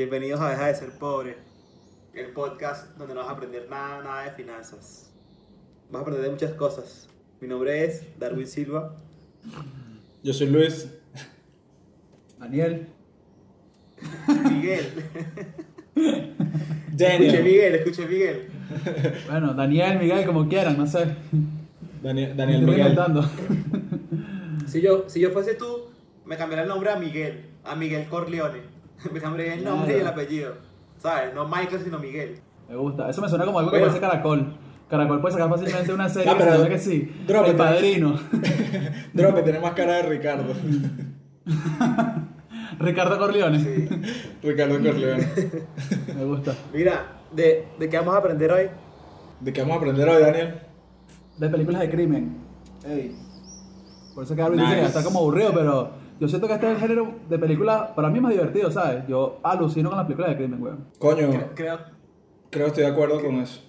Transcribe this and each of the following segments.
Bienvenidos a Deja de Ser Pobre, el podcast donde no vas a aprender nada, nada de finanzas. Vas a aprender de muchas cosas. Mi nombre es Darwin Silva. Yo soy Luis. Daniel. Miguel. Escuche Daniel. Miguel, escuche Miguel. Bueno, Daniel, Miguel, como quieran, no sé. Daniel, Me Daniel Miguel. Si yo, si yo fuese tú, me cambiaría el nombre a Miguel, a Miguel Corleone. Me cambiaría el nombre y el apellido. ¿Sabes? No Michael, sino Miguel. Me gusta. Eso me suena como algo que ser Caracol. Caracol puede sacar fácilmente una serie Ah, pero- que sí. Drop el. Padrino. Drope, tiene más cara de Ricardo. Ricardo Corleone. Sí. Ricardo Corleone. Me gusta. Mira, ¿de, ¿de qué vamos a aprender hoy? ¿De qué vamos a aprender hoy, Daniel? De películas de crimen. Ey. Por eso que Darwin dice que Nice. está como aburrido, pero yo siento que este es el género de película, para mí más divertido, ¿sabes? Yo alucino con las películas de crimen, weón. Coño, Creo, creo, creo que estoy de acuerdo con eso.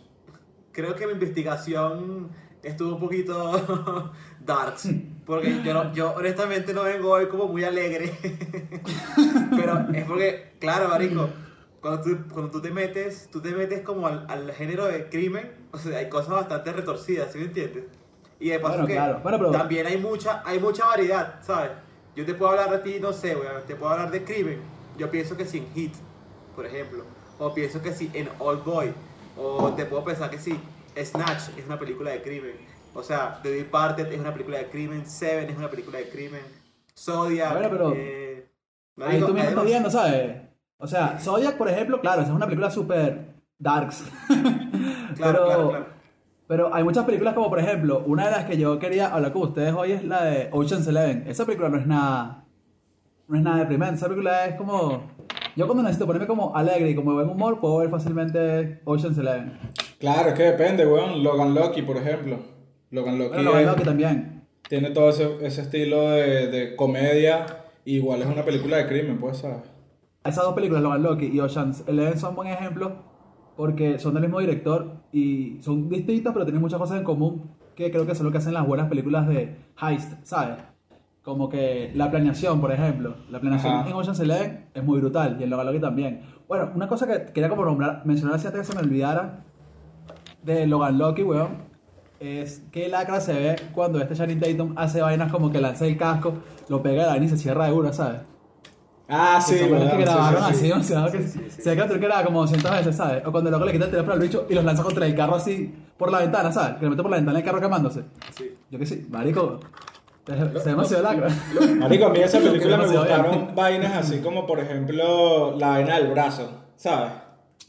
creo que mi investigación estuvo un poquito darks. Porque yo, no- yo honestamente no vengo hoy como muy alegre. Pero es porque, claro, marico, cuando tú, cuando tú te metes, tú te metes como al, al género de crimen, o sea, hay cosas bastante retorcidas, ¿sí me entiendes? Y de paso Bueno, que claro. Bueno, pero- también hay mucha, hay mucha variedad, ¿sabes? Yo te puedo hablar de ti, no sé, weón, te puedo hablar de crimen. Yo pienso que sí en Hit, por ejemplo. O pienso que sí en Old Boy. O te puedo pensar que sí, Snatch es una película de crimen. O sea, The Departed es una película de crimen. Seven es una película de crimen. Zodiac. Bueno, pero- eh, Ahí tú mismo estás viendo, ¿sabes? O sea, Zodiac, por ejemplo, claro, esa es una película súper darks. Claro, pero, claro, claro. Pero hay muchas películas como, por ejemplo, una de las que yo quería hablar con ustedes hoy es la de Ocean's Eleven. Esa película no es nada, no es nada deprimente. Esa película es como... Yo cuando necesito ponerme como alegre y como buen humor, puedo ver fácilmente Ocean's Eleven. Claro, es que depende, weón. Logan Lucky, por ejemplo. Logan Lucky Bueno, Logan Lucky también. tiene todo ese, ese estilo de, de comedia. Igual es una película de crimen, pues, ¿sabes? Esas dos películas, Logan Lucky y Ocean's Eleven, son buen ejemplo porque son del mismo director y son distintas, pero tienen muchas cosas en común que creo que son lo que hacen las buenas películas de heist, ¿sabes? Como que la planeación, por ejemplo. La planeación Ajá. en Ocean's Eleven es muy brutal y en Logan Lucky también. Bueno, una cosa que quería como nombrar, mencionar así antes que se me olvidara de Logan Lucky, weón, es que lacra se ve cuando este Channing Tatum hace vainas como que lanza el casco, lo pega de la y se cierra de una, ¿sabes? Ah, sí, Sí, que grabaron sí, sí. así, demasiado que Sí, sí, sí. se ve que graba como 200 veces, ¿sabes? O cuando el loco le quita el teléfono al bicho y los lanza contra el carro así por la ventana, ¿sabes? Que lo mete por la ventana el carro quemándose. Sí. Yo que sí, marico, se demasiado lacra. Marico, a mí esa película me gustaron vainas así como, por ejemplo, la vaina del brazo, ¿sabes?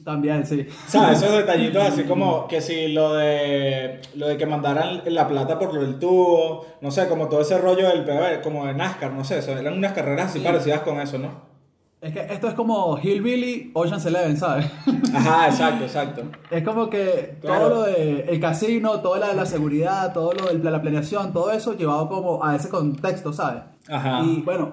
También, sí. ¿Sabes? Esos detallitos así como que si lo de lo de que mandaran la plata por el tubo, no sé, como todo ese rollo del PB, como de NASCAR, no sé, eso, eran unas carreras así Sí. parecidas con eso, ¿no? Es que esto es como Hillbilly, Ocean's Eleven, ¿sabes? Ajá, exacto, exacto. Es como que Claro. todo lo de el casino, toda la, la seguridad, todo lo de la planeación, todo eso llevado como a ese contexto, ¿sabes? Ajá. Y bueno,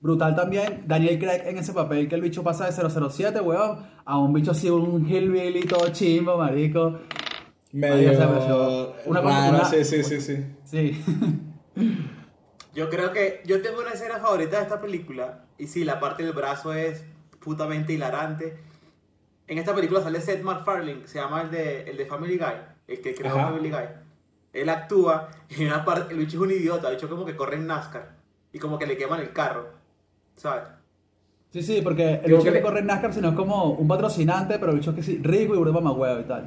brutal también Daniel Craig en ese papel que el bicho pasa de 007, weón, a un bicho así, un hillbilly todo chimbo, marico. Medio Ay, una raro, una- sí, sí, sí, sí. Sí. Yo creo que yo tengo una escena favorita de esta película. Y sí, la parte del brazo es putamente hilarante. En esta película sale Seth MacFarlane, se llama el de, el de Family Guy, el que creó Ajá. Family Guy. Él actúa y en una parte, el bicho es un idiota, el bicho como que corre en NASCAR y como que le queman el carro, ¿sabes? Sí, sí, porque el bicho que corre en NASCAR, sino es como un patrocinante, pero el bicho que sí, rico y burro mamagüeo y tal.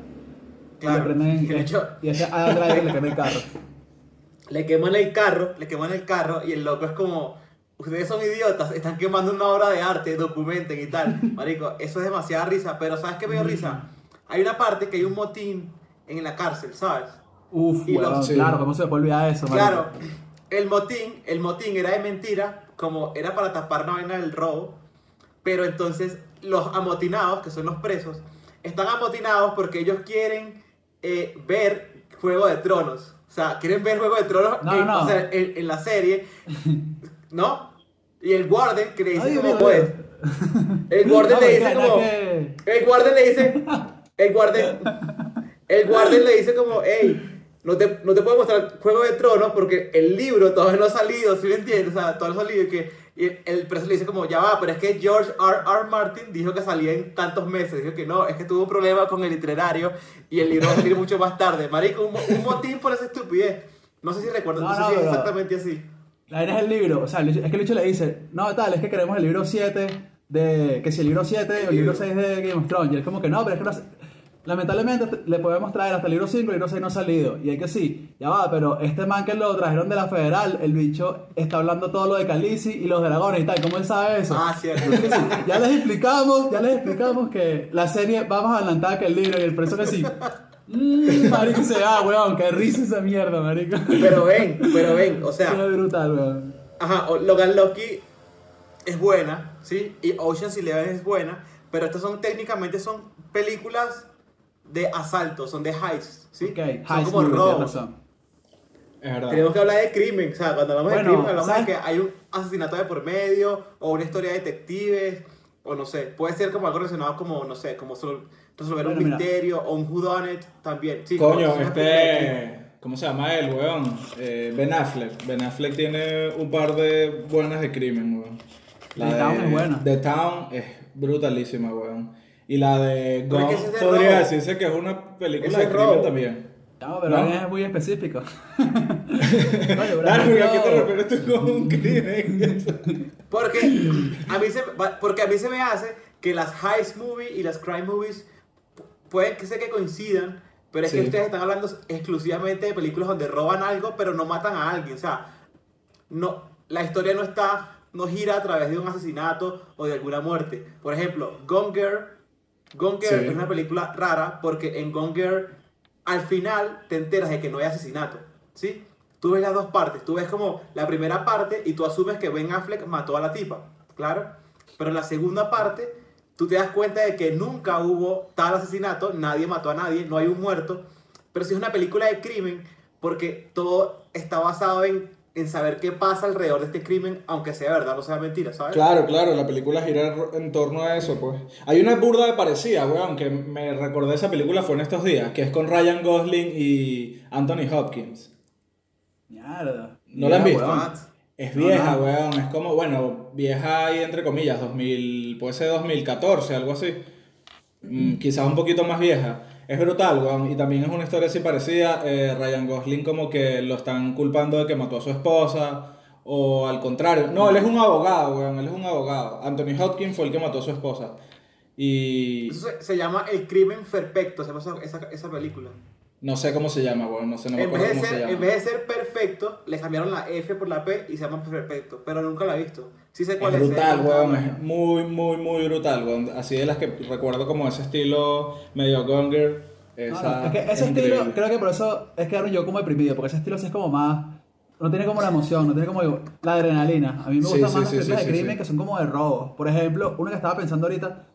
Claro, Y le prenden, de hecho- y ese Adam Driver le quema el carro. Le queman el carro, le queman el carro y el loco es como, ustedes son idiotas, están quemando una obra de arte, documenten y tal. Marico, eso es demasiada risa, pero ¿sabes qué me dio risa? Hay una parte que hay un motín en la cárcel, ¿sabes? Uf, Y weón, los- sí. claro, ¿cómo se puede olvidar eso, marico? Claro, el motín, el motín era de mentira, como era para tapar la vaina del robo, pero entonces los amotinados, que son los presos, están amotinados porque ellos quieren eh, ver Juego de Tronos. O sea, quieren ver Juego de Tronos No, en, no. o sea, en- en la serie, ¿no? Y el Warden que le dice Ay, como pues, el Warden No, le dice como, que- el Warden le dice, el Warden, el Warden le dice como, hey, no te, no te puedo mostrar Juego de Tronos porque el libro todavía no ha salido, ¿sí me entiendes? O sea, todavía no ha salido y que y el, preso le dice como, ya va, pero es que George R. R. Martin dijo que salía en tantos meses. Dijo que no, es que tuvo un problema con el literario y el libro va a salir mucho más tarde. Marico, un, un motín por esa estupidez. No sé si recuerdas, no, No, sé no, si es exactamente así. La vaina es el libro, o sea, es que el bicho le dice, no, tal, es que queremos el libro 7 de, que si el libro 7 o el libro 6 de Game of Thrones, y es como que no, pero es que no sé- lamentablemente te- le podemos traer hasta el libro 5, el libro 6 no ha salido, y hay que sí, ya va, pero este man que lo trajeron de la federal, el bicho está hablando todo lo de Khaleesi y los dragones y tal, ¿cómo él sabe eso? Ah, cierto. Ya les explicamos, ya les explicamos que la serie va más adelantada que el libro y el preso que sí. Mmm, marico se va, weón, qué risa esa mierda, marico. Pero ven, pero ven, o sea, Qué brutal, weón. Ajá, Logan Lucky es buena, ¿sí? Y Ocean's Eleven es buena, pero estas son técnicamente son películas de asalto, son de heists, ¿sí? Son Heist como Movie, robos. razón. Es verdad. Tenemos que hablar de crimen, o sea, cuando hablamos Bueno, de crimen hablamos ¿sabes? de que hay un asesinato de por medio, o una historia de detectives, o no sé, puede ser como algo relacionado como, no sé, como sol- resolver un mira. misterio, o un whodunit también. Sí, Coño, de este. ¿Cómo se llama el weón? Eh, ben Affleck. Ben Affleck tiene un par de buenas de crimen, weón. The Town es buena. The Town es brutalísima, weón. Y la de es Gone que podría robo. decirse que es una película Ese de crimen robo. también. No, pero ¿No? es muy específico. Claro, ¿a qué te refieres tú con un crimen? Porque a, mí se, porque a mí se me hace que las heist movies y las crime movies pu- pueden que sé que coincidan, pero es que ustedes están hablando exclusivamente de películas donde roban algo, pero no matan a alguien. O sea, no, la historia no está, no gira a través de un asesinato o de alguna muerte. Por ejemplo, Gone Girl, Gone Girl Sí. es una película rara porque en Gone Girl al final te enteras de que no hay asesinato, ¿sí? Tú ves las dos partes, tú ves como la primera parte y tú asumes que Ben Affleck mató a la tipa, claro, pero en la segunda parte tú te das cuenta de que nunca hubo tal asesinato, nadie mató a nadie, no hay un muerto, pero sí es una película de crimen porque todo está basado en, en saber qué pasa alrededor de este crimen, aunque sea verdad o sea mentira, ¿sabes? Claro, claro, la película gira en torno a eso, pues. Hay una burda de parecida, weón, que me recordé esa película fue en estos días, que es con Ryan Gosling y Anthony Hopkins. Mierda. ¿No la han visto? weón. Es No, vieja, no. weón, es como, bueno, vieja ahí entre comillas, 2000, puede ser 2014, algo así. Mm, quizás un poquito más vieja. Es brutal, weón, y también es una historia así parecida. eh, Ryan Gosling como que lo están culpando de que mató a su esposa, o al contrario. No, él es un abogado, weón, él es un abogado. Anthony Hopkins fue el que mató a su esposa. Y Eso se, llama El crimen perfecto, se llama esa, esa película. No sé cómo se llama, weón, no sé, no me en, acuerdo vez de cómo se llama. en vez de ser perfecto, le cambiaron la F por la P y se llama perfecto, pero nunca la he visto. Sí sé cuál Es brutal, weón, es muy, muy, muy brutal, weón. Así de las que recuerdo como ese estilo medio gonger. Esa, no, es que ese es estilo, increíble. creo que por eso es que yo como deprimido, porque ese estilo sí es como más. No tiene como la emoción, no tiene como la adrenalina. A mí me gustan sí, más las sí, películas sí, de sí, crimen sí. que son como de robo. Por ejemplo, una que estaba pensando ahorita,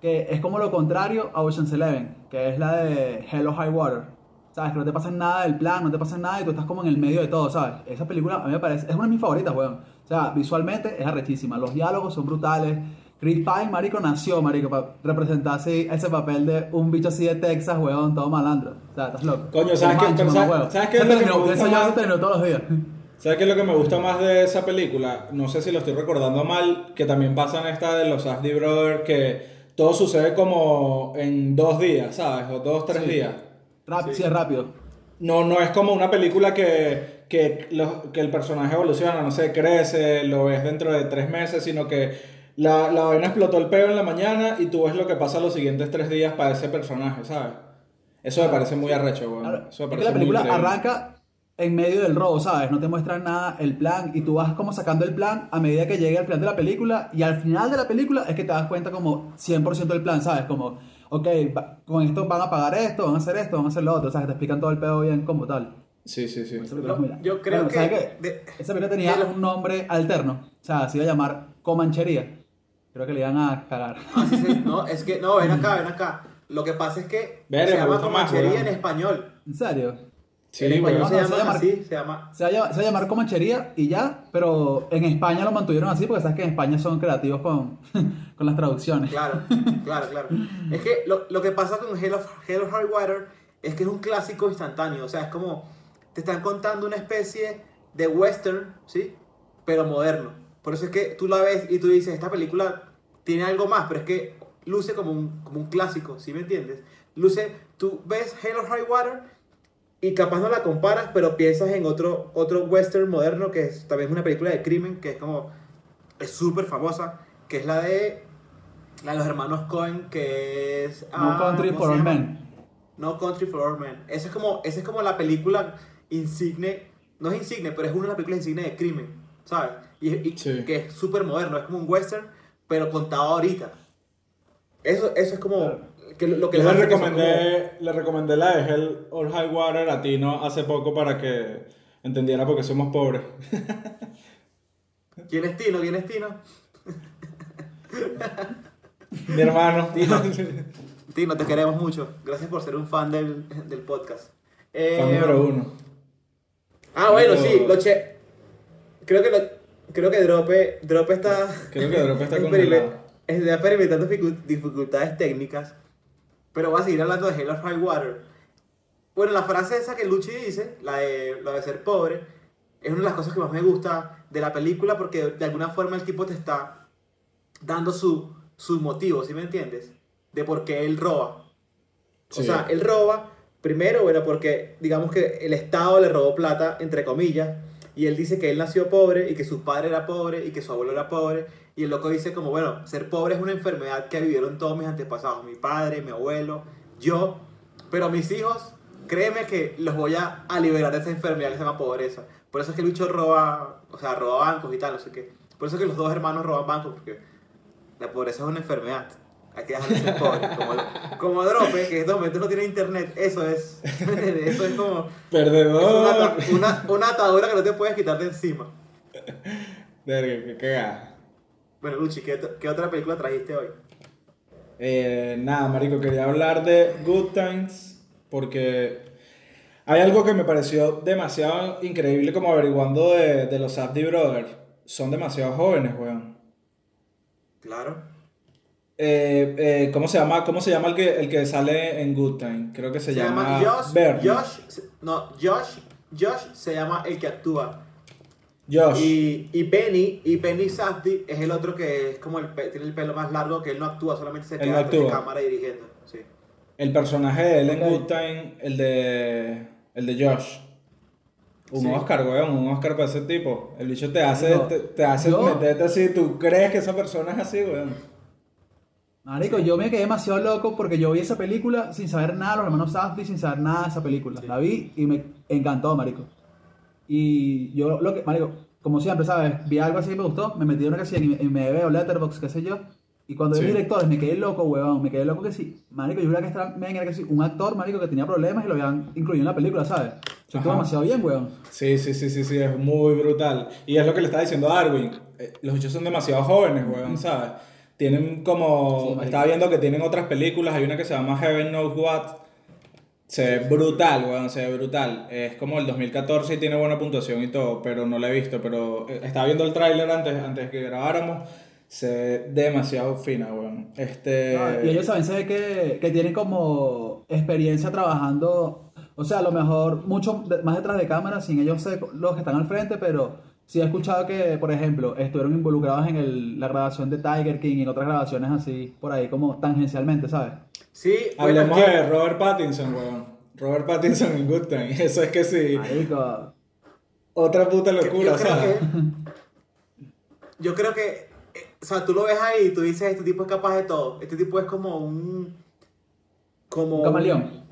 que es como lo contrario a Ocean's Eleven, que es la de Hello High Water. ¿Sabes? Que no te pasa nada del plan, no te pasa nada y tú estás como en el medio de todo, ¿sabes? Esa película a mí me parece, es una de mis favoritas, weón. O sea, visualmente es arrechísima, los diálogos son brutales. Chris Pine, marico, nació, marico, para representar así ese papel de un bicho así de Texas, weón, todo malandro. O sea, estás loco. Coño, ¿sabes qué? ¿sabes- sabes qué Ese es lo que me gusta ya más? se terminó todos los días. ¿Sabes qué es lo que me gusta más de esa película? No sé si lo estoy recordando mal, que también pasa en esta de los Ashley Brothers, que todo sucede como en dos días, ¿sabes? O dos, tres Sí. días. Rap, sí. es rápido. No, no es como una película que, que, lo- que el personaje evoluciona, no sé, crece, lo ves dentro de tres meses, sino que la, la vaina explotó el peo en la mañana y tú ves lo que pasa los siguientes tres días para ese personaje, ¿sabes? Eso me parece muy arrecho, weón. Claro, Eso me es que parece la película arranca en medio del robo, ¿sabes? No te muestran nada el plan y tú vas como sacando el plan a medida que llegue al final de la película y al final de la película es que te das cuenta como 100% del plan, ¿sabes? Como, ok, va- con esto van a pagar esto, van a hacer esto, van a hacer lo otro, o sea, que te explican todo el pedo bien como tal. Sí, sí, sí. Esa película. Yo creo que ¿sabes qué? de- Esa película tenía de un nombre alterno, o sea, se iba a llamar Comanchería. Creo que le iban a cagar. Ah, sí, sí, no, es que, no, ven acá, ven acá. Lo que pasa es que se llama más, comanchería en español. ¿En serio? Sí, en español se llama se llama- así, se llama... Se va, a, llamar- se va a llamar Comanchería y ya, pero en España lo mantuvieron así porque sabes que en España son creativos con, con las traducciones. Claro, claro, claro. Es que lo, lo que pasa con Hell of, Hell of Water es que es un clásico instantáneo. O sea, es como te están contando una especie de western, ¿sí? Pero moderno. Por eso es que tú la ves y tú dices, esta película tiene algo más, pero es que luce como un, como un clásico, ¿sí me entiendes? Luce, tú ves Halo High Water y capaz no la comparas, pero piensas en otro, otro western moderno que es también es una película de crimen que es como, es súper famosa, que es la de, la de los hermanos Cohen, que es... No ah, Country ¿cómo for All? Men. No Country for All Men. Esa es como, esa es como la película insigne, no es insigne, pero es una de las películas insignes de crimen, ¿sabes? Y, y- Sí. que es súper moderno, es como un western, pero contado ahorita. Eso, eso es como Claro. Que lo, lo que Yo les le recomendé, le recomendé la de Hell or High Water a Tino hace poco para que entendiera por qué somos pobres. ¿Quién es Tino? ¿Quién es Tino? Mi hermano. Tino. Tino, te queremos mucho. Gracias por ser un fan del, del podcast. Eh, Fan número uno. Ah, bueno, Pero- sí, lo che. Creo que lo, creo que Drope, Drope está. Creo que Drope está está experimentando dificu- dificultades técnicas. Pero voy a seguir hablando de Halo of High Water. Bueno, la frase esa que Luchi dice, la de, la de ser pobre, es una de las cosas que más me gusta de la película porque de alguna forma el tipo te está dando su, su motivo, ¿sí me entiendes? De por qué él roba. Sí. O sea, él roba, primero, bueno, porque digamos que el Estado le robó plata, entre comillas, y él dice que él nació pobre y que su padre era pobre y que su abuelo era pobre, y el loco dice como, bueno, ser pobre es una enfermedad que vivieron todos mis antepasados, mi padre, mi abuelo, yo, pero mis hijos, créeme que los voy a, a liberar de esa enfermedad que se llama pobreza. Por eso es que el bicho roba, o sea, roba bancos y tal, no sé qué. Por eso es que los dos hermanos roban bancos, porque la pobreza es una enfermedad. Hay que dejar de ser pobre. Como, como Drope, que en estos momentos no tiene internet. Eso es. Eso es como. Es una, Perdedor. ata- una, una atadura que no te puedes quitar de encima. Verga, cagada. Bueno, Luchi, ¿qué, qué otra película trajiste hoy? Eh, nada, marico, quería hablar de Good Times porque hay algo que me pareció demasiado increíble como averiguando de, de los Safdie Brothers. Son demasiado jóvenes, weón. Claro. Eh, eh, ¿cómo se llama, cómo se llama el, que, el que sale en Good Time? Creo que se, Se, llama, llama Josh. Josh. No, Josh. Josh se llama el que actúa. Josh. Y, y Benny, y Benny Safdie es el otro que es como el, tiene el pelo más largo, que él no actúa, solamente se queda no detrás de actúa. cámara dirigiendo. Sí. El personaje de él en Ok. Good Time, el de, el de Josh. Un Sí. Oscar, weón, un Oscar para ese tipo. El bicho te hace, te, te hace yo- meterte así, tú crees que esa persona es así, weón. Marico, yo me quedé demasiado loco porque yo vi esa película sin saber nada, los hermanos Safdie sin saber nada de esa película. La vi y me encantó, marico. Y yo lo que, marico, como siempre, ¿sabes? Vi algo así y me gustó, me metí en una casilla y me veo Letterboxd, qué sé yo. Y cuando Sí. vi directores me quedé loco, huevón, me quedé loco que sí. Marico, yo juraba que esta men era que sí, un actor, marico, que tenía problemas y lo habían incluido en la película, ¿sabes? Se Ajá. demasiado bien, huevón. Sí, sí, sí, sí, sí, es muy brutal. Y es lo que le está diciendo Darwin. eh, Los bichos son demasiado jóvenes, weón, ¿sabes? Tienen Sí, como... marico. estaba viendo que tienen otras películas, hay una que se llama Heaven Knows What. Se ve brutal, weón, se ve brutal. Es como el 2014 y tiene buena puntuación y todo, pero no la he visto. Pero eh, estaba viendo el tráiler antes, antes que grabáramos. Se ve demasiado fina, weón. Este... Y ellos saben, se ve que, que tienen como experiencia trabajando, o sea, a lo mejor mucho más detrás de cámara, sin ellos ser los que están al frente, pero sí he escuchado que, por ejemplo, estuvieron involucrados en el- la grabación de Tiger King y en otras grabaciones así, por ahí como tangencialmente, ¿sabes? Sí, bueno, Hablemos es que- de Robert Pattinson, weón. Robert Pattinson en Good Time. Eso es que sí. Marico, Otra puta locura, yo ¿sabes? que, yo creo que, eh, o sea, tú lo ves ahí y tú dices, este tipo es capaz de todo. Este tipo es como un... Como Un camaleón.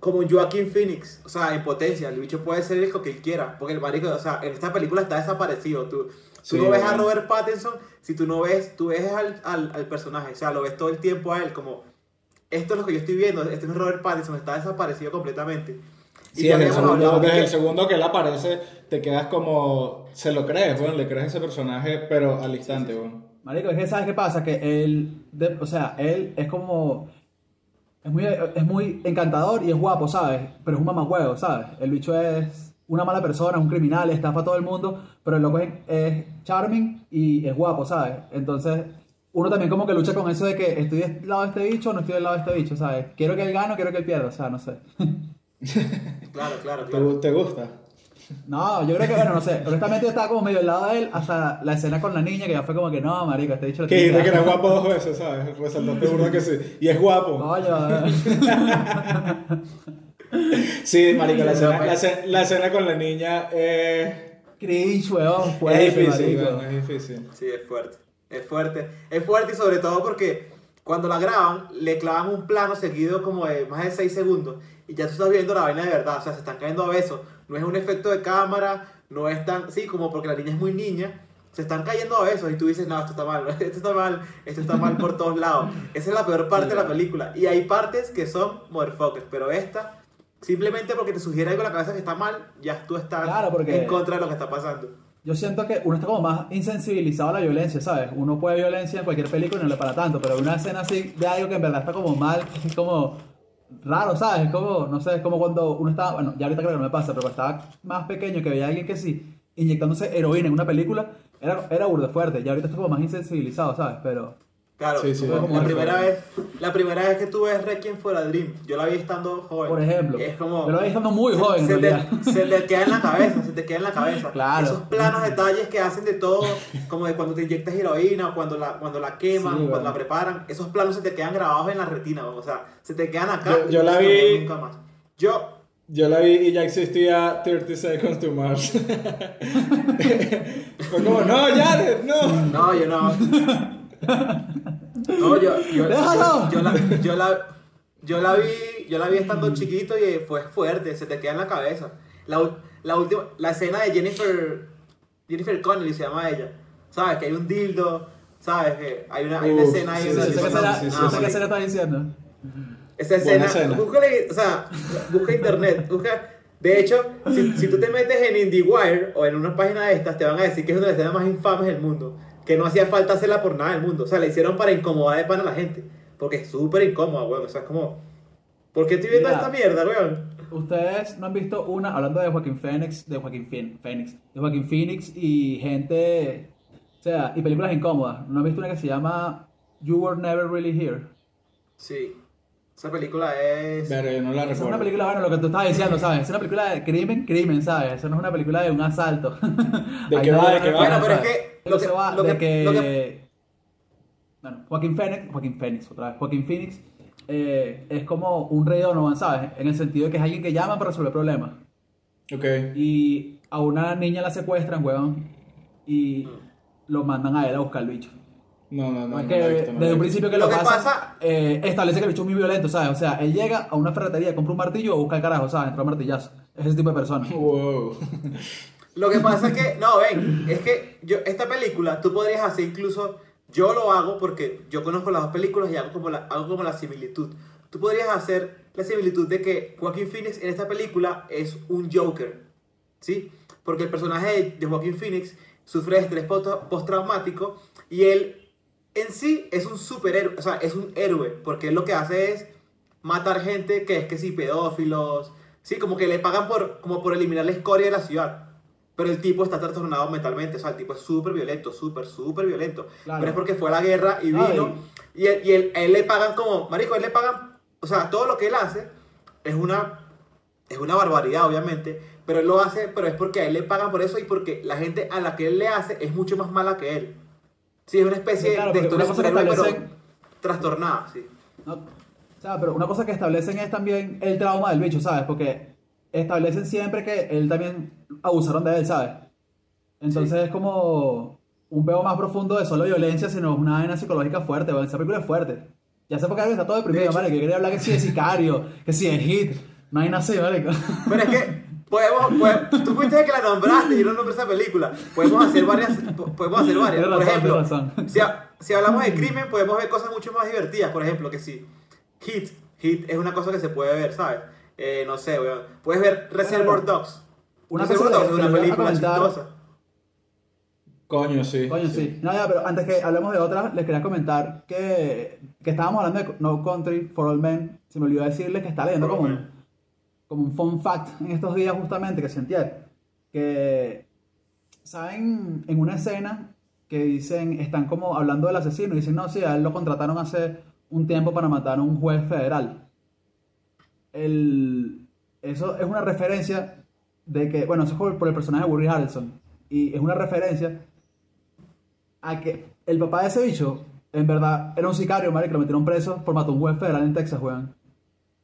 Como un Joaquin Phoenix, o sea, en potencia. El bicho puede ser el que él quiera. Porque el marico, o sea, en esta película está desaparecido. Tú, tú Sí, no ves a. Robert Pattinson si tú no ves, tú ves al, al, al personaje. O sea, lo ves todo el tiempo a él como... Esto es lo que yo estoy viendo, este no es Robert Pattinson, está desaparecido completamente. Y Sí, desde, el segundo, desde que- el segundo que él aparece, te quedas como. Se lo crees, weón. Le crees a ese personaje, pero al instante, weón. Marico, es que ¿sabes qué pasa? Que él, de- o sea, él es como... Es muy, es muy encantador y es guapo, ¿sabes? Pero es un mamahuevo, ¿sabes? El bicho es una mala persona, es un criminal, estafa a todo el mundo, pero el loco es, es charming y es guapo, ¿sabes? Entonces, uno también como que lucha con eso de que estoy del lado de este bicho o no estoy del lado de este bicho, ¿sabes? Quiero que él gane o quiero que él pierda, o sea, no sé. Claro, claro, ¿Te, claro. te gusta? No, yo creo que, bueno, no sé. Honestamente, yo estaba como medio al lado de él hasta la escena con la niña, que ya fue como que no, marico, este dicho lo Que dijiste que era guapo dos veces, ¿sabes? Resaltaste burda que sí. Y es guapo. Coño, eh. Sí, marico, la Sí, escena, la, escena- la escena con la niña es... cringe, weón, fuerte, es difícil, marico. weón, es difícil. Sí, es fuerte. Es fuerte. Es fuerte y sobre todo porque cuando la graban, le clavan un plano seguido como de más de 6 segundos y ya tú estás viendo la vaina de verdad. O sea, se están cayendo a besos. No es un efecto de cámara, no es tan. Sí, como porque la niña es muy niña. Se están cayendo a besos y tú dices, no, esto está mal, esto está mal, esto está mal por todos lados. Esa es la peor parte de la película. Y hay partes que son motherfuckers, pero esta, simplemente porque te sugiere algo en la cabeza que está mal, ya tú estás Claro, porque- en contra de lo que está pasando. Yo siento que uno está como más insensibilizado a la violencia, ¿sabes? Uno puede violencia en cualquier película y no le para tanto, pero una escena así de algo que en verdad está como mal, es como raro, ¿sabes? Es como, no sé, es como cuando uno estaba, bueno, ya ahorita creo que no me pasa, pero cuando estaba más pequeño que veía a alguien que sí, inyectándose heroína en una película, era, era burda fuerte, ya ahorita estoy como más insensibilizado, ¿sabes? Pero, Claro, Sí, sí, la, primera vez, la primera vez que tú ves Requiem for a Dream, yo la vi estando joven. por ejemplo, es como, yo lo veía estando muy joven en se, te, se te queda en la cabeza, se te queda en la cabeza. Claro. Esos planos detalles que hacen de todo, como de cuando te inyectas heroína, o cuando la, cuando la queman, Sí, cuando bueno. la preparan, esos planos se te quedan grabados en la retina, o sea, se te quedan acá. Yo- la se vi- Nunca más. Yo, Yo la vi y ya existía 30 Seconds to Mars. Fue como, no, Jared, no. no, yo no. No, yo, yo, ¡Déjalo! yo, yo la, yo, la, yo la vi, yo la vi estando chiquito y fue fuerte, se te queda en la cabeza. La, la última, la escena de Jennifer, Jennifer Connelly se llama ella, ¿sabes? Que hay un dildo, ¿sabes? Que hay una, hay una escena ahí. sí, qué será está diciendo. Esa escena, escena. búscale, o sea, busca internet, busca. De hecho, si, si tú te metes en IndieWire o en una página de estas, te van a decir que es una de las escenas más infames del mundo. Que no hacía falta hacerla por nada del mundo. O sea, la hicieron para incomodar de pan a la gente. Porque es súper incómoda, weón. O sea, es como. ¿Por qué estoy viendo Mira. esta mierda, weón? Ustedes no han visto una, hablando de Joaquín Phoenix, de Joaquín Phoen- Phoenix, de Joaquín Phoenix y gente, o sea, y películas incómodas. ¿No han visto una que se llama You Were Never Really Here? Sí. Esa película es. Pero yo no la Esa es una recuerdo. película, bueno, lo que tú estabas diciendo, ¿sabes? Es una película de crimen, crimen, ¿sabes? Eso no es una película de un asalto. ¿De qué va? ¿De qué va? Bueno, pero es que Lo se que- va lo de que- que... lo que- Bueno, Joaquín Phoenix, Joaquín Phoenix, otra vez. Joaquín Phoenix eh, es como un rey Donovan, ¿sabes? En el sentido de que es alguien que llama para resolver problemas. Ok. Y a una niña la secuestran, weón, y lo mandan a él a buscar el bicho. No, no, no. es que visto, desde un principio que Lo lo, que pasa, pasa- eh, establece que el bicho es muy violento, ¿sabes? O sea, él llega a una ferretería, compra un martillo o busca el carajo, ¿sabes? Entra a martillazo. Es ese tipo de persona. Wow. Lo que pasa es que, no, ven, es que yo, esta película tú podrías hacer incluso, yo lo hago porque yo conozco las dos películas y hago como la, hago como la similitud. Tú podrías hacer la similitud de que Joaquín Phoenix en esta película es un Joker, ¿sí? Porque el personaje de, Joaquín Phoenix sufre de estrés post- postraumático y él en sí es un superhéroe, o sea, es un héroe, porque él lo que hace es matar gente que es que sí, pedófilos, sí, como que le pagan por, como por eliminar la escoria de la ciudad. Pero el tipo está trastornado mentalmente, o sea, el tipo es súper violento, súper, súper violento. Claro. Pero es porque fue a la guerra y No, vino, y, él, y él- él le pagan como, marico, a él le pagan, o sea, todo lo que él hace es una, es una barbaridad, obviamente, pero él lo hace, pero es porque a él le pagan por eso y porque la gente a la que él le hace es mucho más mala que él. Sí, es una especie Sí, claro, de historia superhéroe, pero establecen- trastornada, sí. ¿no? O sea, pero una cosa que establecen es también el trauma del bicho, ¿sabes? Porque establecen siempre que él también abusaron de él, ¿sabes? Entonces es como un peo más profundo de solo violencia, sino una vaina psicológica fuerte, weón. Esa película es fuerte. Ya sé por qué está todo deprimido, De marico. Yo quería hablar que sí de Sicario, que sí de Hit. No hay nada así, marico. Pero es que podemos, podemos- tú fuiste que la nombraste y yo no nombré esa película. Podemos hacer varias, po- podemos hacer varias. Tienes Por razón, ejemplo, razón. si, ha- si hablamos de crimen, podemos ver cosas mucho más divertidas. Por ejemplo, que sí, Hit, Hit es una cosa que se puede ver, ¿sabes? Eh, no sé, weón. Puedes ver Reservoir Dogs. Una que es una película chistosa. Coño, sí. Coño, sí. No, ya, pero antes que hablemos de otras, les quería comentar que, que estábamos hablando de No Country for All Men. Se me olvidó decirles que está leyendo como un, como un fun fact en estos días justamente que sentí que saben en una escena que dicen están como hablando del asesino y dicen no sí a él lo contrataron hace un tiempo para matar a un juez federal el, eso es una referencia de que, bueno, eso es por, el personaje de Woody Harrelson. Y es una referencia a que el papá de ese bicho, en verdad, era un sicario, marico, que lo metieron preso por matar a un juez federal en Texas, weón.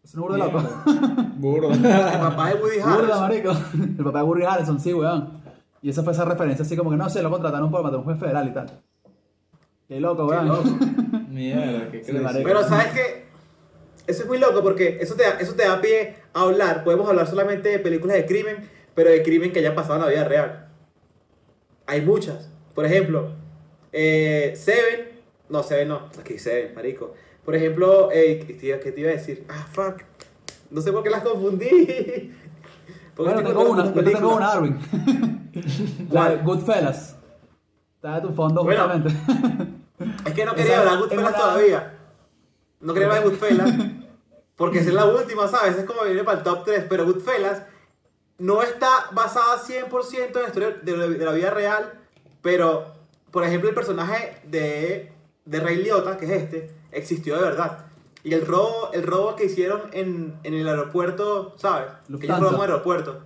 Es un burro de loco. Burro. El papá de Woody Burda, Harrelson. marico. El papá de Woody Harrelson, sí, weón. Y esa fue esa referencia, así como que no sé, lo contrataron por matar a un juez federal y tal. Qué loco, Qué weón. loco. Mierda, qué Sí. Pero sabes que eso es muy loco porque eso te, da, eso te da pie a hablar. Podemos hablar solamente de películas de crimen, pero de crimen que hayan pasado en la vida real. Hay muchas. Por ejemplo, eh, Seven. No, Seven no. Aquí Seven, marico. Por ejemplo, eh, ¿qué, te iba- a decir? Ah, fuck. No sé por qué las confundí. Porque Bueno, tengo una, yo te tengo una. Arwin. La de Goodfellas. Está de tu fondo, Bueno, justamente. Es que no quería Esa hablar Goodfellas todavía. No quería hablar de Goodfellas. Porque es la última, ¿sabes? Es como viene para el top 3. Pero Goodfellas no está basada 100% en la historia de, la- de la vida real. Pero, por ejemplo, el personaje de, de Ray Liotta, que es este, existió de verdad. Y el robo, el robo que hicieron en, en el aeropuerto, ¿sabes? Que ellos Lufthansa. robaron un aeropuerto.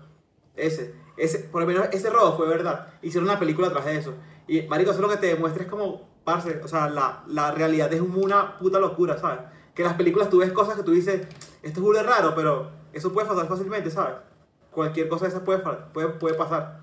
Ese. Ese, por lo menos ese robo fue verdad. Hicieron una película tras de eso. Y, marico, eso lo que te demuestra es como, parce, o sea, la, la realidad es una puta locura, ¿sabes? Que en las películas tú ves cosas que tú dices, esto es de raro, pero eso puede pasar fácilmente, ¿sabes? Cualquier cosa de esas puede, puede, puede pasar.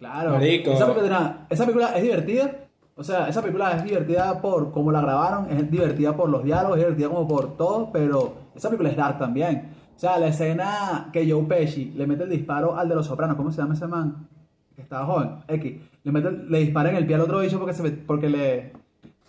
Claro. Marico. Esa película, esa película es divertida. O sea, esa película es divertida por cómo la grabaron, es divertida por los diálogos, es divertida como por todo, pero esa película es dark también. O sea, la escena que Joe Pesci le mete el disparo al de los sopranos, ¿cómo se llama ese man? Que estaba joven, X. Le, mete, le dispara en el pie al otro bicho porque, se, porque le...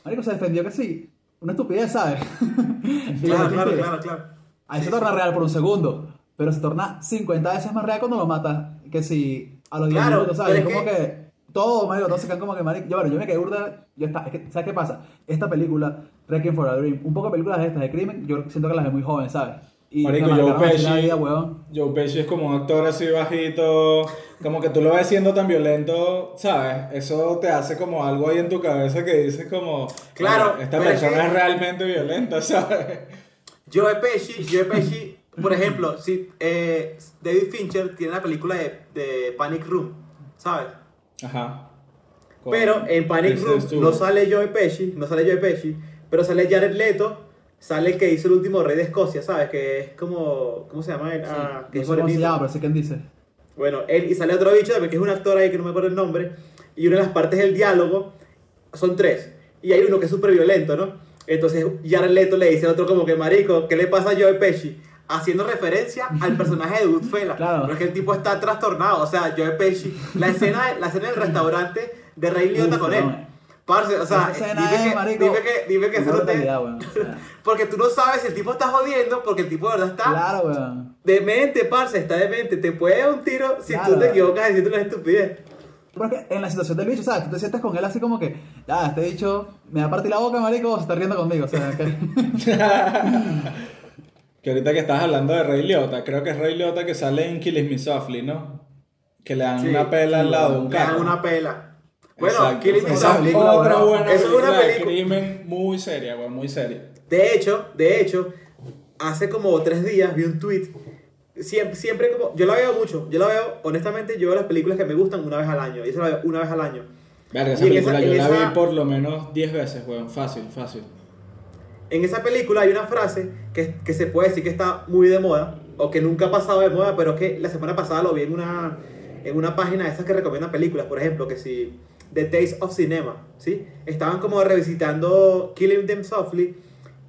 Marico, se defendió que sí. Una estupidez, ¿sabes? Claro, claro, claro, claro. Ahí Sí, se sí. torna real por un segundo, pero se torna 50 veces más real cuando lo mata que si a los 10 Claro, minutos, ¿sabes? Como que, todo, marico, todos se quedan como que, marico, yo, bueno, yo me quedé burda, yo está, es que, ¿sabes qué pasa? Esta película, Requiem for a Dream, un poco películas de estas de crimen, yo siento que las ve muy joven, ¿sabes? Y Marico, me Joe la Pesci, vida, weón. Joe Pesci es como un actor así bajito, como que tú lo ves siendo tan violento, ¿sabes? Eso te hace como algo ahí en tu cabeza que dices como, Claro, "Oye, esta es persona que- es realmente violenta, ¿sabes? Joe Pesci, Joe Pesci, por ejemplo, si eh, David Fincher tiene la película de, de Panic Room, ¿sabes? Ajá. Pero en Panic Room no sale Joe Pesci, no sale Joe Pesci, pero sale Jared Leto, sale el que hizo el último rey de Escocia, ¿sabes? Que es como, ¿cómo se llama él? Ah, que no es sé cómo se morenito. llama, pero sé quién dice. Bueno, él y sale otro bicho también que es un actor ahí que no me acuerdo el nombre. Y una de las partes del diálogo son tres. Y hay uno que es súper violento, ¿no? Entonces Jared Leto le dice al otro como que, marico, ¿qué le pasa a Joe Pesci? Haciendo referencia al personaje de Goodfellas. Claro. Pero es que el tipo está trastornado. O sea, Joe Pesci, la escena, la escena del restaurante de Ray Liotta Uf, con él. no. Parce, o sea, dime que, marico, dime que, dime que no te- brutalidad, weón. O sea, Porque tú no sabes si el tipo está jodiendo, porque el tipo de verdad está Claro, weón. demente, parce, está demente. Te puede dar un tiro si Claro. tú te equivocas diciendo una estupidez. Porque en la situación del bicho, ¿sabes? Tú te sientes con él así como que, ya, este bicho me va a partir la boca, marico, o se está riendo conmigo. O sea, que... Que ahorita que estás hablando de Ray Liotta, creo que es Ray Liotta que sale en Killing Me Softly, ¿no? Que le dan Sí, una pela al lado de un Le dan carro. una pela. Bueno. Killing es Softly. película, otra buena Eso es una película crimen muy seria, weón, muy seria. De hecho, de hecho, hace como tres días vi un tweet. Siempre, siempre como. Yo la veo mucho. Yo la veo, honestamente, yo veo las películas que me gustan una vez al año. Y esa la veo una vez al año. Verga, esa película esa- yo la esa- vi por lo menos 10 veces, weón. Fácil, fácil. En esa película hay una frase que, que se puede decir que está muy de moda. O que nunca ha pasado de moda, pero es que la semana pasada lo vi en una, en una página de esas que recomiendan películas. Por ejemplo, que si. The Taste of Cinema. ¿Sí? Estaban como revisitando Killing Them Softly.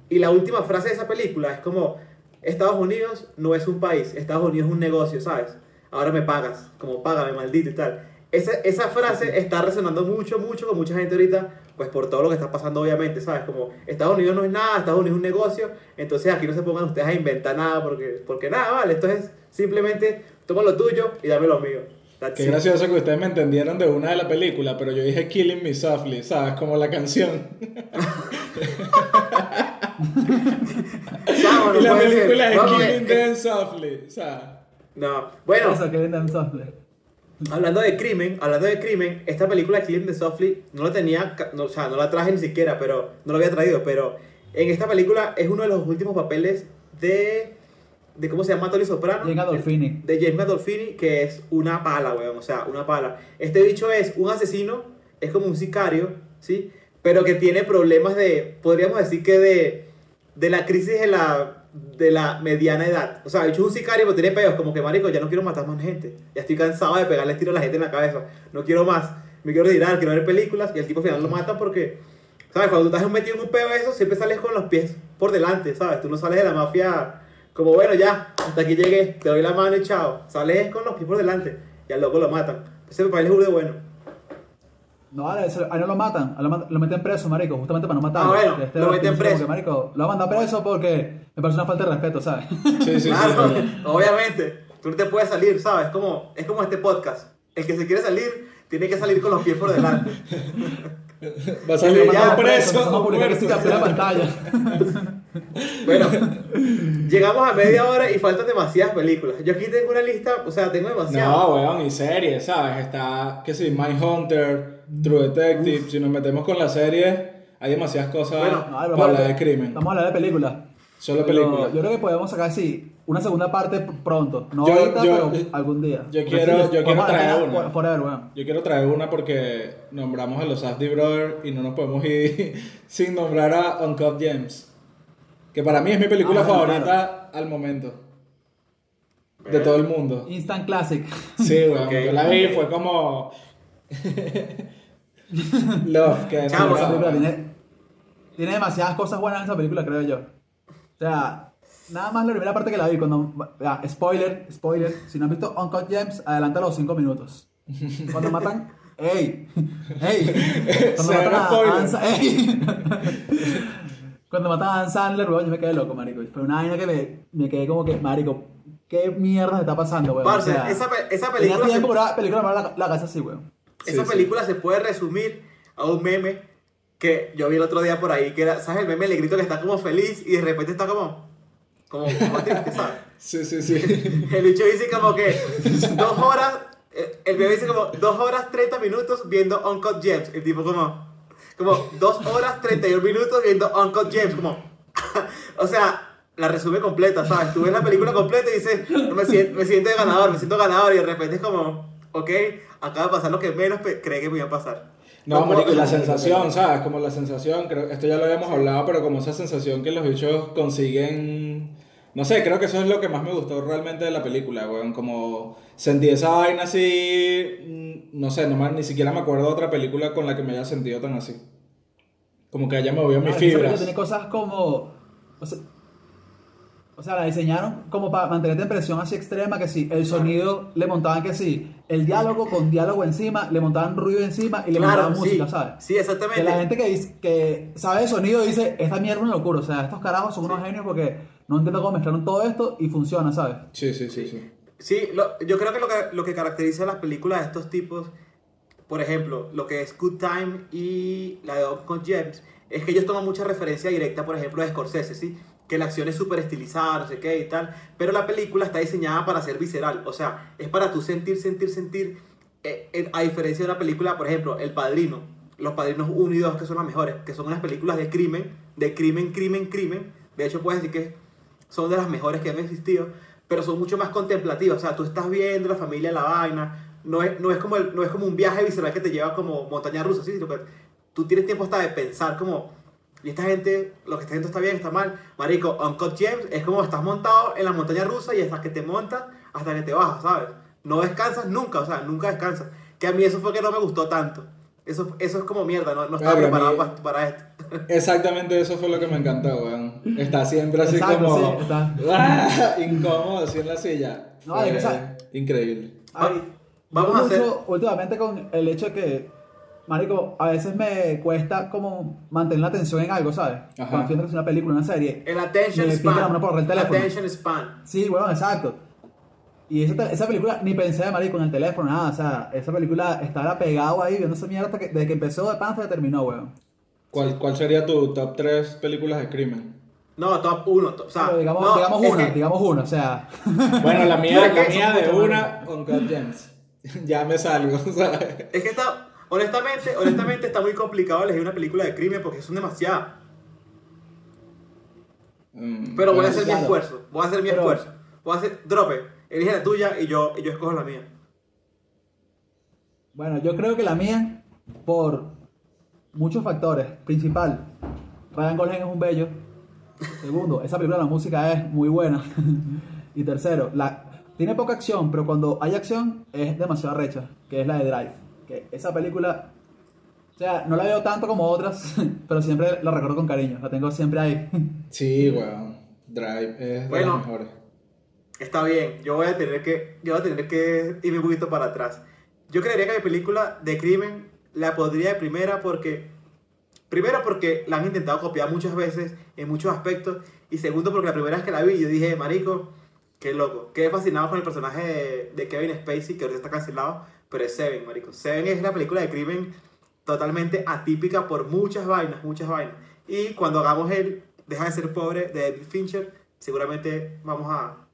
Y la última frase de esa película es como, Estados Unidos no es un país, Estados Unidos es un negocio, ¿sabes? Ahora me pagas, como págame, maldito y tal. Esa, esa frase está resonando mucho, mucho con mucha gente ahorita, pues por todo lo que está pasando obviamente, ¿sabes? Como Estados Unidos no es nada, Estados Unidos es un negocio, entonces aquí no se pongan ustedes a inventar nada, porque, porque nada, vale, esto es simplemente toma lo tuyo y dame lo mío. That's Qué it. gracioso que ustedes me entendieron de una de la película, pero yo dije Killing Me Softly, ¿sabes? Como la canción. No y la película es Killing Them Softly, ¿sabes? No, bueno, Eso, que venden software. Hablando de crimen, hablando de crimen, esta película Killing the Softly no la tenía, no, o sea, no la traje ni siquiera, pero no la había traído, pero en esta película es uno de los últimos papeles de de ¿cómo se llama Tony Soprano? Jane Gandolfini. De James Gandolfini, que es una pala, weón, o sea, una pala. Este bicho es un asesino, es como un sicario, ¿sí? Pero que tiene problemas de, podríamos decir que de, de la crisis de la, de la mediana edad. O sea, el bicho es un sicario, pero tiene peos, como que, marico, ya no quiero matar más gente. Ya estoy cansado de pegarle tiro a la gente en la cabeza. No quiero más. Me quiero retirar, quiero ver películas. Y el tipo al final lo mata porque, ¿sabes? Cuando tú estás metido en un peo de eso, siempre sales con los pies por delante, ¿sabes? Tú no sales de la mafia como, bueno, ya, hasta aquí llegué, te doy la mano y chao. Sales con los pies por delante y al loco lo matan. Ese me parece de bueno. No, ahora no lo matan, lo, lo meten preso, marico, justamente para no matarlo. Ah, bueno, Este lo meten preso. que, marico, lo preso porque me parece una falta de respeto, ¿sabes? Sí, sí, sí. claro, sí. obviamente. Tú no te puedes salir, ¿sabes? Como, es como este podcast. El que se quiere salir, tiene que salir con los pies por delante. Vas a Sí, salir ya, mandado preso, preso Vamos a o publicar esta captura pantalla. Bueno, llegamos a media hora y faltan demasiadas películas. Yo aquí tengo una lista, o sea, tengo demasiadas. No, weón, y series, ¿sabes? Está, qué sé, Mindhunter, True Detective. Si nos metemos con la serie, hay demasiadas cosas Bueno, para hablar- de crimen. Vamos a hablar de películas. Solo Pero películas. Yo creo que podemos sacar, sí, una segunda parte pronto. No Yo- ahorita, yo- pero algún día. yo quiero- yo quiero traer una. for- Forever. Yo quiero traer una porque nombramos a los Safdie Brothers y no nos podemos ir sin nombrar a Uncut Gems. Que para mí es mi película Ah, bueno, favorita al momento. De todo el mundo. Instant Classic. Sí, weón. Ok. Yo la vi, fue como. Love, que película tiene, tiene demasiadas cosas buenas en esa película, creo yo. O sea, nada más la primera parte que la vi, cuando. ya, spoiler, spoiler. Si no has visto Uncut Gems, adelanta los 5 minutos. Cuando matan. ¡Ey! ¡Ey! Cuando matan a. Cuando matan a Dan Sandler, weón, yo me quedé loco, marico. Fue una vaina que me, me quedé como que, marico, ¿qué mierda se está pasando, weón? Parce, O sea, esa, pe- esa tenía película, tiempo se, película me la, la casa así, weón. esa Sí, sí. película se puede resumir a un meme que yo vi el otro día por ahí, que era, ¿sabes? El meme negrito que está como feliz y de repente está como, como, como triste, ¿sabes? Sí, sí, sí. El bicho dice como que dos horas, eh, el bebé dice como dos horas 30 minutos viendo Uncut Gems. El tipo como, como dos horas 31 minutos viendo Uncut Gems. Como, o sea, la resume completa, ¿sabes? Tú ves la película completa y dices, me, siento, me siento ganador, me siento ganador. Y de repente es como, ok, acaba de pasar lo que menos creí que me iba a pasar. No, marico, y la sensación, ¿sabes? Como la sensación, creo, esto ya lo habíamos hablado, pero como esa sensación que los bichos consiguen, no sé, creo que eso es lo que más me gustó realmente de la película, weón, como sentí esa vaina así, mm, no sé, nomás ni siquiera me acuerdo de otra película con la que me haya sentido tan así. Como que haya movido mis película fibras. tiene cosas como. O sea, o sea, la diseñaron como para mantenerte en presión así extrema, que sí, el sonido le montaban que sí, el diálogo con diálogo encima, le montaban ruido encima y le montaban sí, música, ¿sabes? Sí, exactamente. Que la gente que, dice, que sabe de sonido dice, esta mierda es una locura, o sea, estos carajos son unos genios porque no entiendo cómo mezclaron todo esto y funciona, ¿sabes? Sí, sí, sí, sí. Sí, lo- yo creo que lo, que lo que caracteriza a las películas de estos tipos, por ejemplo, lo que es Good Time y la de Uncut Gems, es que ellos toman mucha referencia directa, por ejemplo, de Scorsese, ¿sí? Que la acción es súper estilizada, no sé qué y tal, pero la película está diseñada para ser visceral, o sea, es para tú sentir, sentir, sentir, eh, a diferencia de una película, por ejemplo, El Padrino, Los Padrinos 1 y 2, que son las mejores, que son unas películas de crimen, de crimen, crimen, crimen, de hecho puedes decir que son de las mejores que han existido, pero son mucho más contemplativas. O sea, tú estás viendo la familia, la vaina. No es, no es, como, no es como un viaje visceral que te lleva como montaña rusa, ¿sí? tú tienes tiempo hasta de pensar como, y esta gente, lo que está haciendo está bien, está mal. Marico, Uncut Gems es como estás montado en la montaña rusa y hasta que te montas, hasta que te bajas, ¿sabes? No descansas nunca, o sea, nunca descansas. Que a mí eso fue que no me gustó tanto. Eso, eso es como mierda, no, no estaba Ah, preparado mí- para, para esto. Exactamente eso fue lo que me encantó, weón. Está siempre así Exacto, como sí, está. ¡ah! incómodo así en la silla. No, Fue. Increíble. Ay, vamos a hacer- últimamente con el hecho de que, marico, a veces me cuesta como mantener la atención en algo, ¿sabes? Ajá. Cuando estoy viendo que es una película, una serie. El attention Me pica la span. mano por el teléfono. Attention span. Sí, bueno, exacto. Y esa, esa película ni pensé de marico en el teléfono, nada. O sea, esa película estaba pegado ahí viendo esa mierda hasta que, desde que empezó de pan hasta que terminó, weón. ¿Cuál, ¿Cuál sería tu top 3 películas de crimen? No, top 1. O sea, Pero digamos, no, digamos una, que- digamos una, o sea. Bueno, la mía, la mía de una con God James. ya me salgo, ¿sabes? Es que está, honestamente, honestamente está muy complicado elegir una película de crimen porque son demasiadas. Mm, Pero voy a hacer mi esfuerzo, voy a hacer mi Pero- esfuerzo. Puedo hacer, drope, elige la tuya y yo, y yo escojo la mía. Bueno, yo creo que la mía, por muchos factores. Principal, Ryan Gosling es un bello. Segundo, esa película la música es muy buena. y tercero, la, tiene poca acción, pero cuando hay acción es demasiado recha, que es la de Drive. Que esa película, o sea, no la veo tanto como otras, pero siempre la recuerdo con cariño, la tengo siempre ahí. Sí, weón. Drive es de Bueno. las mejores. Está bien, yo voy a tener que, yo voy a tener que irme un poquito para atrás. Yo creería que mi película de crimen la podría de primera porque, primero porque la han intentado copiar muchas veces en muchos aspectos y segundo porque la primera vez que la vi yo dije, marico, qué loco, quedé fascinado con el personaje de, de Kevin Spacey que ahorita está cancelado, pero es Seven, marico. Seven es la película de crimen totalmente atípica por muchas vainas, muchas vainas. Y cuando hagamos el Deja de ser pobre de David Fincher, seguramente vamos a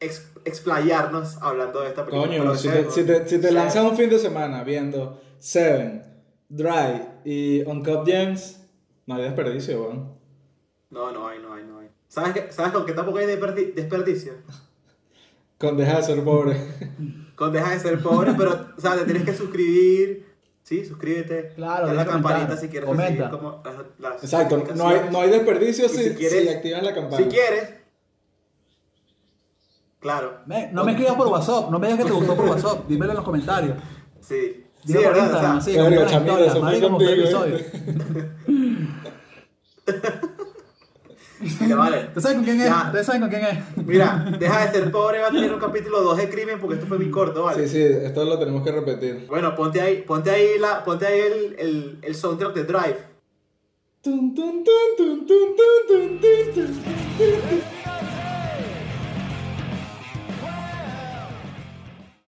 ex- explayarnos hablando de esta película. Coño, si Seven, te, si te, si te Seven. lanzas un fin de semana viendo Seven, Drive y Uncut Gems, no hay desperdicio, weón. No, no hay, no hay, no hay. ¿Sabes, qué- ¿Sabes con qué tampoco hay desperdi- desperdicio? Con Deja de ser pobre. Con Deja de ser pobre, pero, o sea, te tienes que suscribir. Sí, suscríbete. Claro, la campanita si quieres comenta. como las, las Exacto, no hay, no hay desperdicio si, si quieres- si activas la campana. Si quieres. Claro. No me escribas por WhatsApp, no me digas que te gustó por WhatsApp, dímelo en los comentarios. Sí. Sí, por verdad, Instagram, o sea, así, Verga, comenta la Chamila, historia, eso fue contigo, episodio. Vale. ¿Ustedes saben con quién es? Ya. ¿Ustedes saben con quién es? Mira, deja de ser pobre, va a tener un capítulo 2 de crimen porque esto fue muy corto, ¿vale? Sí, sí, esto lo tenemos que repetir. Bueno, ponte ahí, ponte ahí, la, ponte ahí el, el, el soundtrack de Drive. Tun, tun, tun, tun, tun, tun, tun, tun, tun.